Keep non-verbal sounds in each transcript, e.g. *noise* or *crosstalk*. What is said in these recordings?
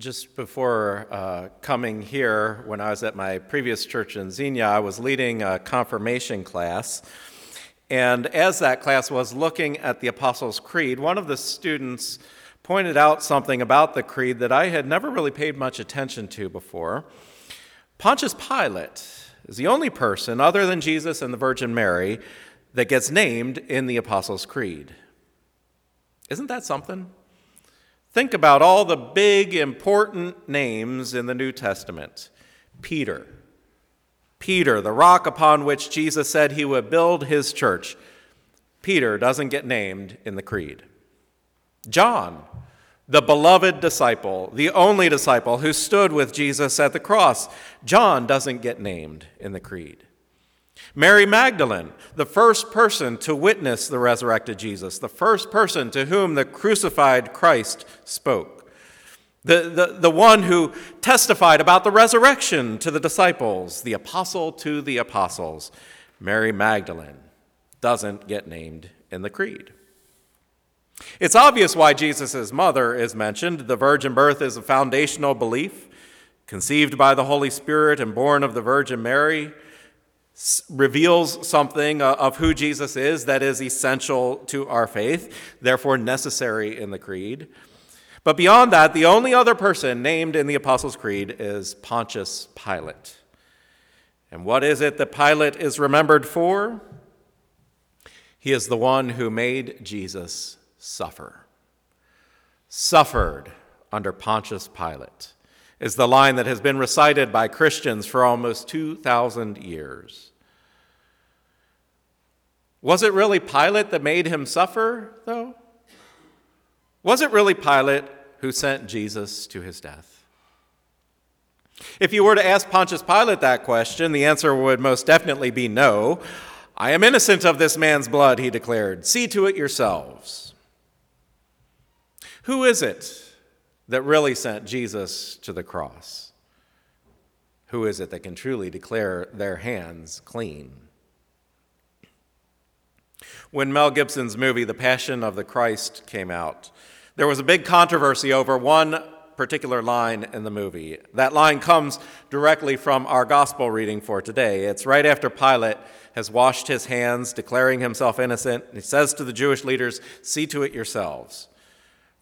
just before uh, coming here, when I was at my previous church in Xenia, I was leading a confirmation class. And as that class was looking at the Apostles' Creed, one of the students pointed out something about the creed that I had never really paid much attention to before. Pontius Pilate is the only person, other than Jesus and the Virgin Mary, that gets named in the Apostles' Creed. Isn't that something? Think about all the big, important names in the New Testament Peter. Peter, the rock upon which Jesus said he would build his church. Peter doesn't get named in the creed. John, the beloved disciple, the only disciple who stood with Jesus at the cross. John doesn't get named in the creed. Mary Magdalene, the first person to witness the resurrected Jesus, the first person to whom the crucified Christ spoke, the, the, the one who testified about the resurrection to the disciples, the apostle to the apostles, Mary Magdalene, doesn't get named in the creed. It's obvious why Jesus' mother is mentioned. The virgin birth is a foundational belief, conceived by the Holy Spirit and born of the Virgin Mary reveals something uh, of who Jesus is that is essential to our faith, therefore necessary in the creed. But beyond that, the only other person named in the Apostles' Creed is Pontius Pilate. And what is it that Pilate is remembered for? He is the one who made Jesus suffer. Suffered under Pontius Pilate is the line that has been recited by Christians for almost 2,000 years. Was it really Pilate that made him suffer, though? Was it really Pilate who sent Jesus to his death? If you were to ask Pontius Pilate that question, the answer would most definitely be no. I am innocent of this man's blood, he declared. See to it yourselves. Who is it that really sent Jesus to the cross? Who is it that can truly declare their hands clean? When Mel Gibson's movie, The Passion of the Christ, came out, there was a big controversy over one particular line in the movie. That line comes directly from our gospel reading for today. It's right after Pilate has washed his hands, declaring himself innocent. He says to the Jewish leaders, See to it yourselves.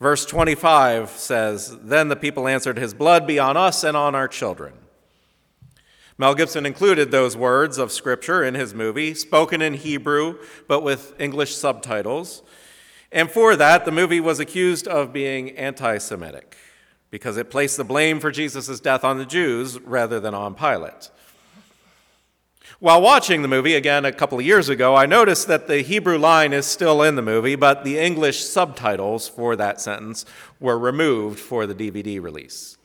Verse 25 says, Then the people answered, His blood be on us and on our children. Mel Gibson included those words of Scripture in his movie, spoken in Hebrew, but with English subtitles. And for that, the movie was accused of being anti Semitic because it placed the blame for Jesus' death on the Jews rather than on Pilate. While watching the movie again a couple of years ago, I noticed that the Hebrew line is still in the movie, but the English subtitles for that sentence were removed for the DVD release.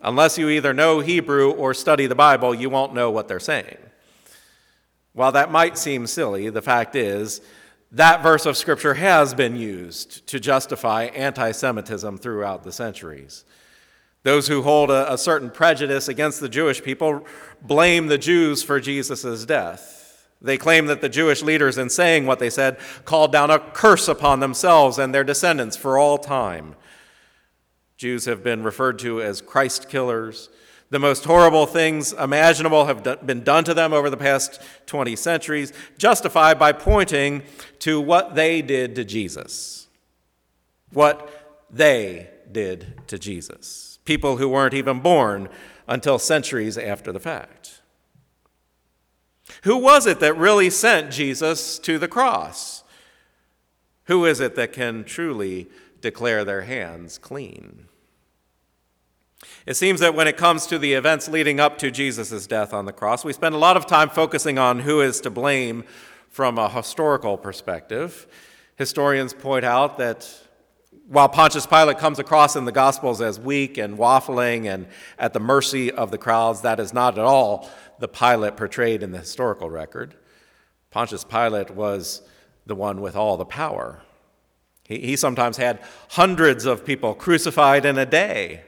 Unless you either know Hebrew or study the Bible, you won't know what they're saying. While that might seem silly, the fact is that verse of Scripture has been used to justify anti Semitism throughout the centuries. Those who hold a, a, certain prejudice against the Jewish people blame the Jews for Jesus' death. They claim that the Jewish leaders, in saying what they said, called down a curse upon themselves and their descendants for all time. Jews have been referred to as Christ killers. The most horrible things imaginable have been done to them over the past 20 centuries, justified by pointing to what they did to Jesus. What they did to Jesus. People who weren't even born until centuries after the fact. Who was it that really sent Jesus to the cross? Who is it that can truly declare their hands clean. It seems that when it comes to the events leading up to Jesus' death on the cross, we spend a lot of time focusing on who is to blame from a historical perspective. Historians point out that while Pontius Pilate comes across in the Gospels as weak and waffling and at the mercy of the crowds, that is not at all the Pilate portrayed in the historical record. Pontius Pilate was the one with all the power. He, he sometimes had hundreds of people crucified in a day.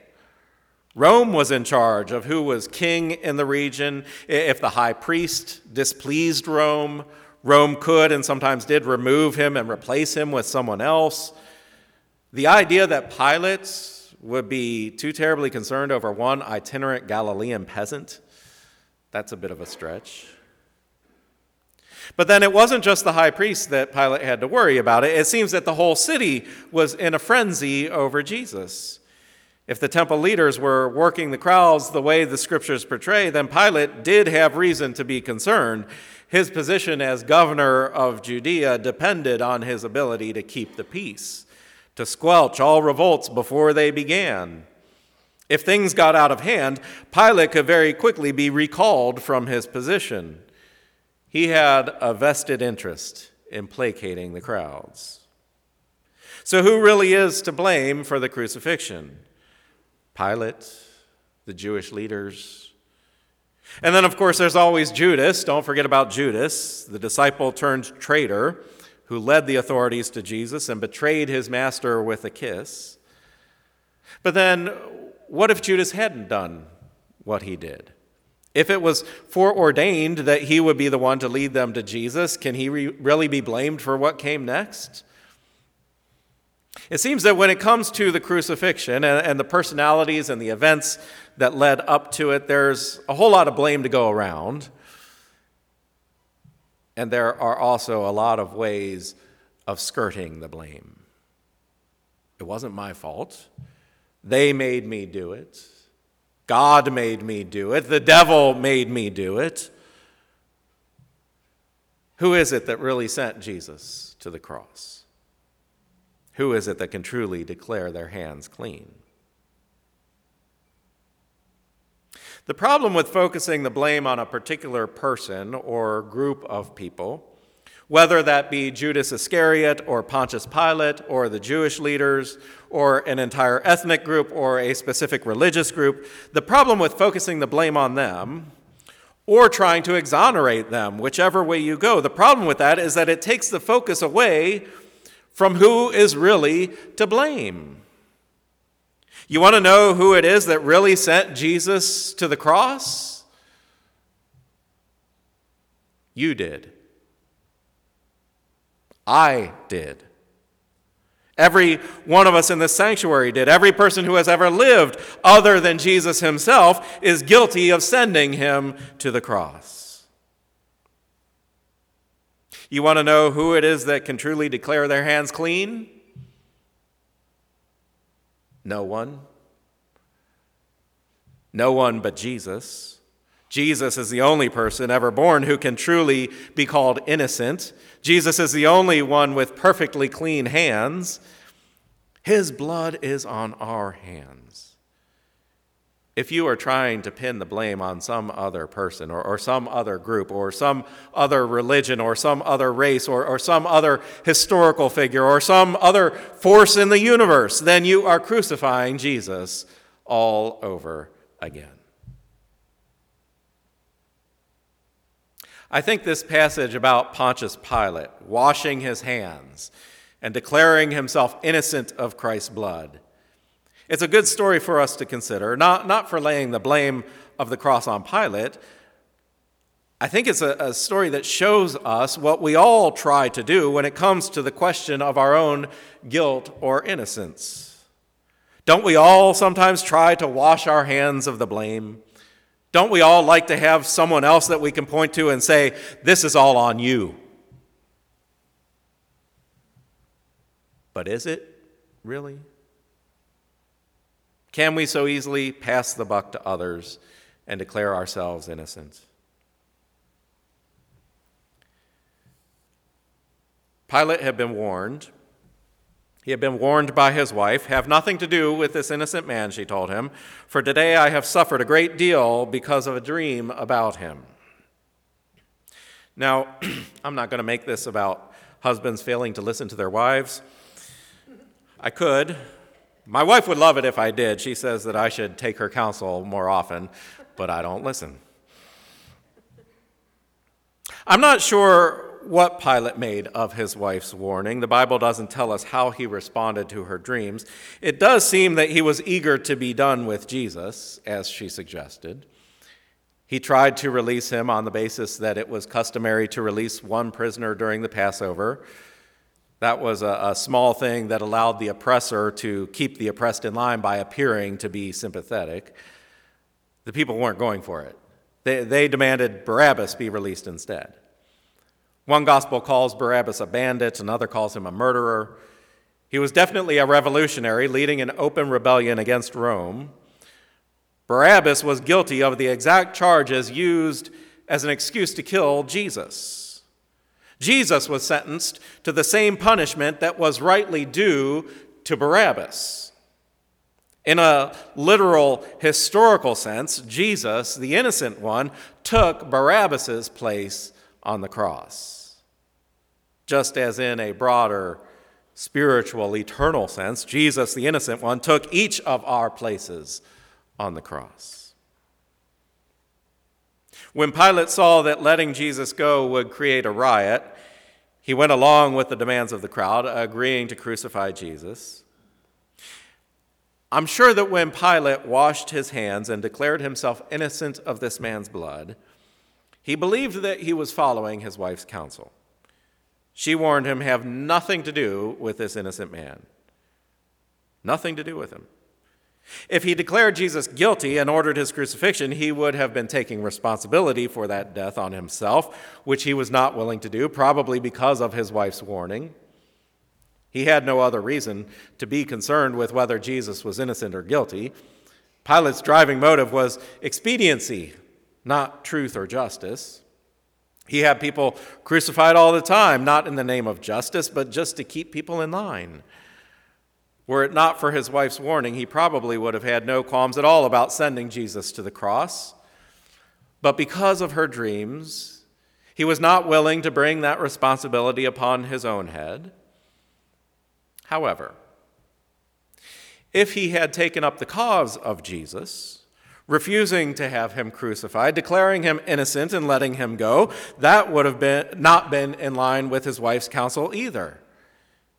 Rome was in charge of who was king in the region. If the high priest displeased Rome, Rome could and sometimes did remove him and replace him with someone else. The idea that Pilate would be too terribly concerned over one itinerant Galilean peasant. That's a bit of a stretch. But then it wasn't just the high priest that Pilate had to worry about it. It seems that the whole city was in a frenzy over Jesus. If the temple leaders were working the crowds the way the scriptures portray, then Pilate did have reason to be concerned. His position as governor of Judea depended on his ability to keep the peace, to squelch all revolts before they began. If things got out of hand, Pilate could very quickly be recalled from his position. He had a vested interest in placating the crowds. So, who really is to blame for the crucifixion? Pilate, the Jewish leaders. And then, of course, there's always Judas. Don't forget about Judas, the disciple turned traitor who led the authorities to Jesus and betrayed his master with a kiss. But then, what if Judas hadn't done what he did? If it was foreordained that he would be the one to lead them to Jesus, can he re- really be blamed for what came next? It seems that when it comes to the crucifixion and, and, the personalities and the events that led up to it, there's a whole lot of blame to go around. And there are also a lot of ways of skirting the blame. It wasn't my fault. They made me do it. God made me do it. The devil made me do it. Who is it that really sent Jesus to the cross? Who is it that can truly declare their hands clean? The problem with focusing the blame on a particular person or group of people, whether that be Judas Iscariot or Pontius Pilate or the Jewish leaders or an entire ethnic group or a specific religious group, the problem with focusing the blame on them or trying to exonerate them, whichever way you go, the problem with that is that it takes the focus away from who is really to blame. You want to know who it is that really sent Jesus to the cross? You did. I did. Every one of us in this sanctuary did. Every person who has ever lived other than Jesus himself is guilty of sending him to the cross. You want to know who it is that can truly declare their hands clean? No one. No one but Jesus. Jesus is the only person ever born who can truly be called innocent. Jesus is the only one with perfectly clean hands. His blood is on our hands if you are trying to pin the blame on some other person or, or some other group or some other religion or some other race or, or some other historical figure or some other force in the universe, then you are crucifying Jesus all over again. I think this passage about Pontius Pilate washing his hands and declaring himself innocent of Christ's blood it's a good story for us to consider, not, not for laying the blame of the cross on Pilate. I think it's a, a story that shows us what we all try to do when it comes to the question of our own guilt or innocence. Don't we all sometimes try to wash our hands of the blame? Don't we all like to have someone else that we can point to and say, This is all on you? But is it really? Can we so easily pass the buck to others and declare ourselves innocent? Pilate had been warned. He had been warned by his wife Have nothing to do with this innocent man, she told him, for today I have suffered a great deal because of a dream about him. Now, *clears throat* I'm not going to make this about husbands failing to listen to their wives. I could, my wife would love it if I did. She says that I should take her counsel more often, but I don't listen. I'm not sure what Pilate made of his wife's warning. The Bible doesn't tell us how he responded to her dreams. It does seem that he was eager to be done with Jesus, as she suggested. He tried to release him on the basis that it was customary to release one prisoner during the Passover. That was a, a, small thing that allowed the oppressor to keep the oppressed in line by appearing to be sympathetic. The people weren't going for it. They, they demanded Barabbas be released instead. One gospel calls Barabbas a bandit, another calls him a murderer. He was definitely a revolutionary leading an open rebellion against Rome. Barabbas was guilty of the exact charges used as an excuse to kill Jesus. Jesus was sentenced to the same punishment that was rightly due to Barabbas. In a literal historical sense, Jesus, the innocent one, took Barabbas's place on the cross. Just as in a broader spiritual, eternal sense, Jesus, the innocent one, took each of our places on the cross. When Pilate saw that letting Jesus go would create a riot, he went along with the demands of the crowd, agreeing to crucify Jesus. I'm sure that when Pilate washed his hands and declared himself innocent of this man's blood, he believed that he was following his wife's counsel. She warned him, have nothing to do with this innocent man. Nothing to do with him. If he declared Jesus guilty and ordered his crucifixion, he would have been taking responsibility for that death on himself, which he was not willing to do, probably because of his wife's warning. He had no other reason to be concerned with whether Jesus was innocent or guilty. Pilate's driving motive was expediency, not truth or justice. He had people crucified all the time, not in the name of justice, but just to keep people in line. Were it not for his wife's warning, he probably would have had no qualms at all about sending Jesus to the cross. But because of her dreams, he was not willing to bring that responsibility upon his own head. However, if he had taken up the cause of Jesus, refusing to have him crucified, declaring him innocent and letting him go, that would have been not been in line with his wife's counsel either.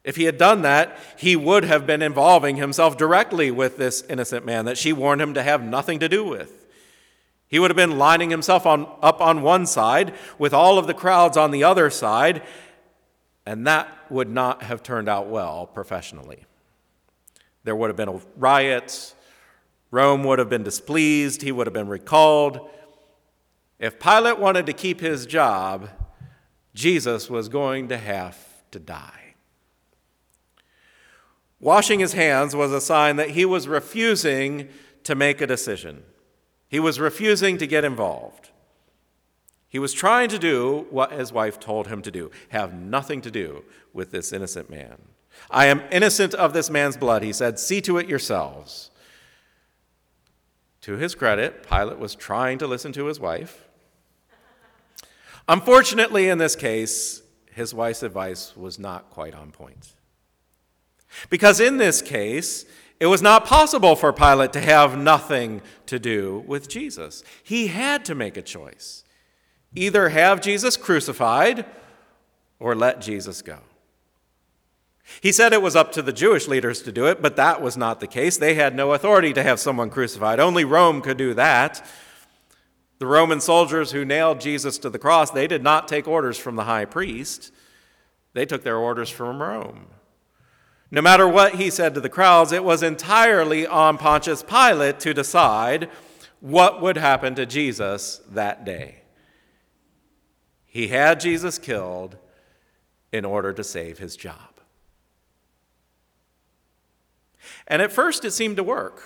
If he had done that, he would have been involving himself directly with this innocent man that she warned him to have nothing to do with. He would have been lining himself on, up on one side with all of the crowds on the other side, and that would not have turned out well professionally. There would have been a riot. Rome would have been displeased. He would have been recalled. If Pilate wanted to keep his job, Jesus was going to have to die. Washing his hands was a sign that he was refusing to make a decision. He was refusing to get involved. He was trying to do what his wife told him to do have nothing to do with this innocent man. I am innocent of this man's blood, he said. See to it yourselves. To his credit, Pilate was trying to listen to his wife. Unfortunately, in this case, his wife's advice was not quite on point. Because in this case, it was not possible for Pilate to have nothing to do with Jesus. He had to make a choice either have Jesus crucified or let Jesus go. He said it was up to the Jewish leaders to do it, but that was not the case. They had no authority to have someone crucified. Only Rome could do that. The Roman soldiers who nailed Jesus to the cross, they did not take orders from the high priest. They took their orders from Rome. No matter what he said to the crowds, it was entirely on Pontius Pilate to decide what would happen to Jesus that day. He had Jesus killed in order to save his job. And at first it seemed to work.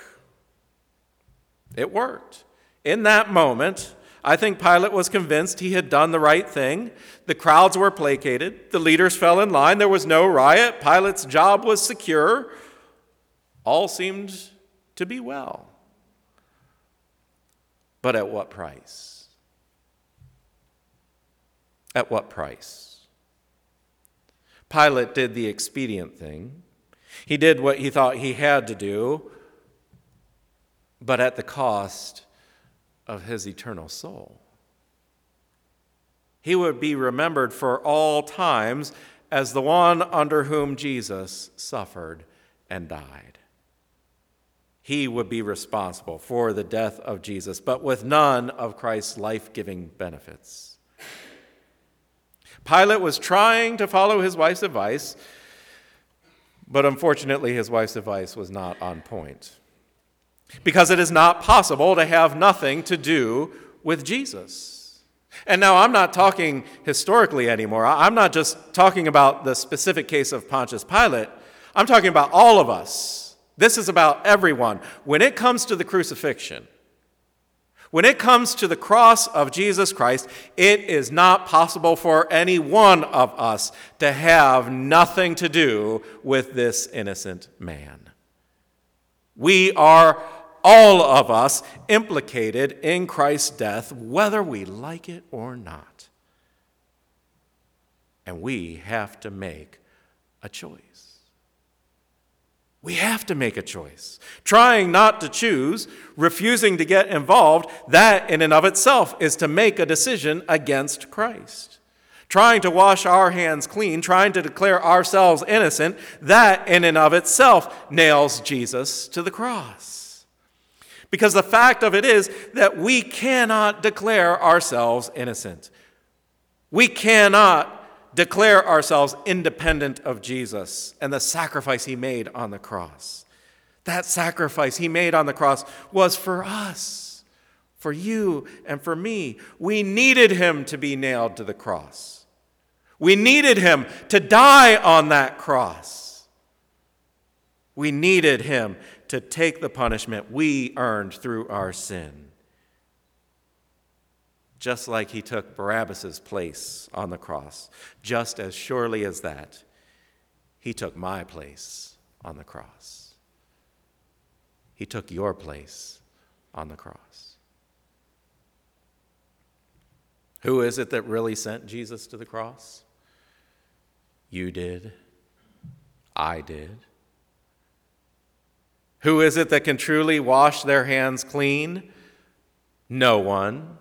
It worked. In that moment, I think Pilate was convinced he had done the right thing. The crowds were placated, the leaders fell in line, there was no riot, Pilate's job was secure. All seemed to be well. But at what price? At what price? Pilate did the expedient thing. He did what he thought he had to do, but at the cost of his eternal soul. He would be remembered for all times as the one under whom Jesus suffered and died. He would be responsible for the death of Jesus, but with none of Christ's life giving benefits. Pilate was trying to follow his wife's advice But unfortunately, his wife's advice was not on point. Because it is not possible to have nothing to do with Jesus. And now I'm not talking historically anymore. I'm not just talking about the specific case of Pontius Pilate. I'm talking about all of us. This is about everyone. When it comes to the crucifixion, when it comes to the cross of Jesus Christ, it is not possible for any one of us to have nothing to do with this innocent man. We are, all of us, implicated in Christ's death, whether we like it or not. And we have to make a choice. We have to make a choice. Trying not to choose, refusing to get involved, that in and of itself is to make a decision against Christ. Trying to wash our hands clean, trying to declare ourselves innocent, that in and of itself nails Jesus to the cross. Because the fact of it is that we cannot declare ourselves innocent. We cannot declare ourselves independent of Jesus and the sacrifice he made on the cross. That sacrifice he made on the cross was for us, for you and for me. We needed him to be nailed to the cross. We needed him to die on that cross. We needed him to take the punishment we earned through our sin just like he took Barabbas' place on the cross. Just as surely as that, he took my place on the cross. He took your place on the cross. Who is it that really sent Jesus to the cross? You did. I did. Who is it that can truly wash their hands clean? No one.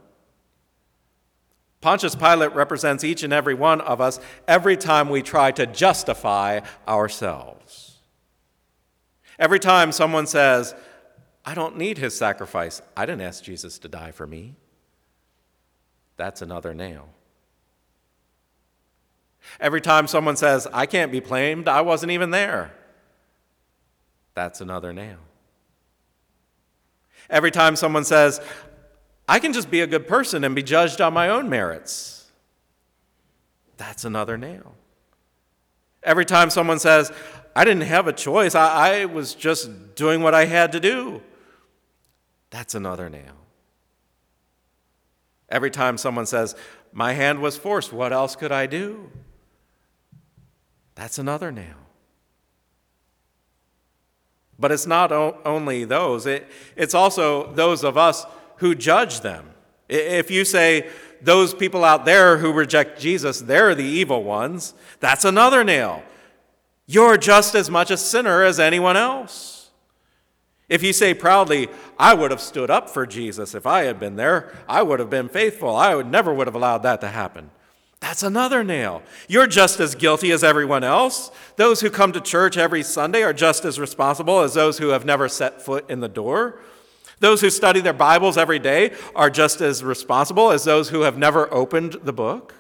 Pontius Pilate represents each and every one of us every time we try to justify ourselves. Every time someone says, I don't need his sacrifice, I didn't ask Jesus to die for me, that's another nail. Every time someone says, I can't be blamed, I wasn't even there, that's another nail. Every time someone says, I can just be a good person and be judged on my own merits. That's another nail. Every time someone says, I didn't have a choice, I, I was just doing what I had to do, that's another nail. Every time someone says, My hand was forced, what else could I do? That's another nail. But it's not o- only those, it, it's also those of us who judge them. If you say, those people out there who reject Jesus, they're the evil ones, that's another nail. You're just as much a sinner as anyone else. If you say proudly, I would have stood up for Jesus if I had been there, I would have been faithful, I would never would have allowed that to happen. That's another nail. You're just as guilty as everyone else. Those who come to church every Sunday are just as responsible as those who have never set foot in the door. Those who study their Bibles every day are just as responsible as those who have never opened the book.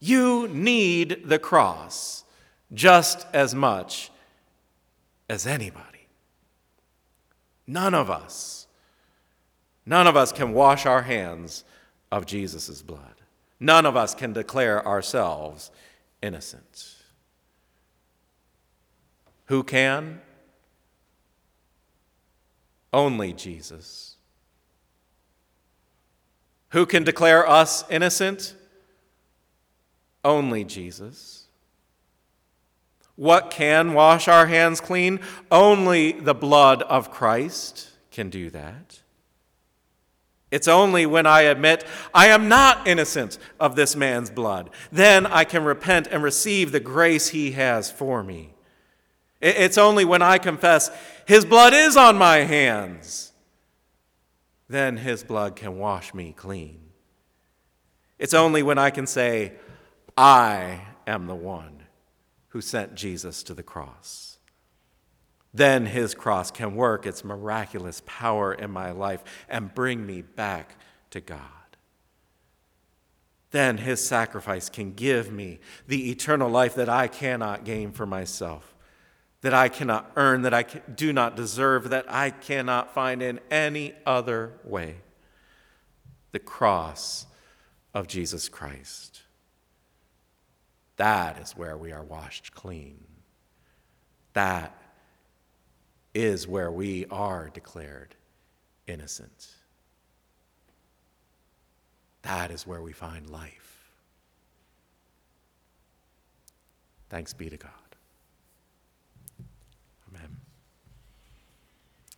You need the cross just as much as anybody. None of us, none of us can wash our hands of Jesus' blood. None of us can declare ourselves innocent. Who can? Only Jesus. Who can declare us innocent? Only Jesus. What can wash our hands clean? Only the blood of Christ can do that. It's only when I admit I am not innocent of this man's blood, then I can repent and receive the grace he has for me. It's only when I confess, His blood is on my hands, then His blood can wash me clean. It's only when I can say, I am the one who sent Jesus to the cross. Then His cross can work its miraculous power in my life and bring me back to God. Then His sacrifice can give me the eternal life that I cannot gain for myself that I cannot earn, that I do not deserve, that I cannot find in any other way. The cross of Jesus Christ. That is where we are washed clean. That is where we are declared innocent. That is where we find life. Thanks be to God.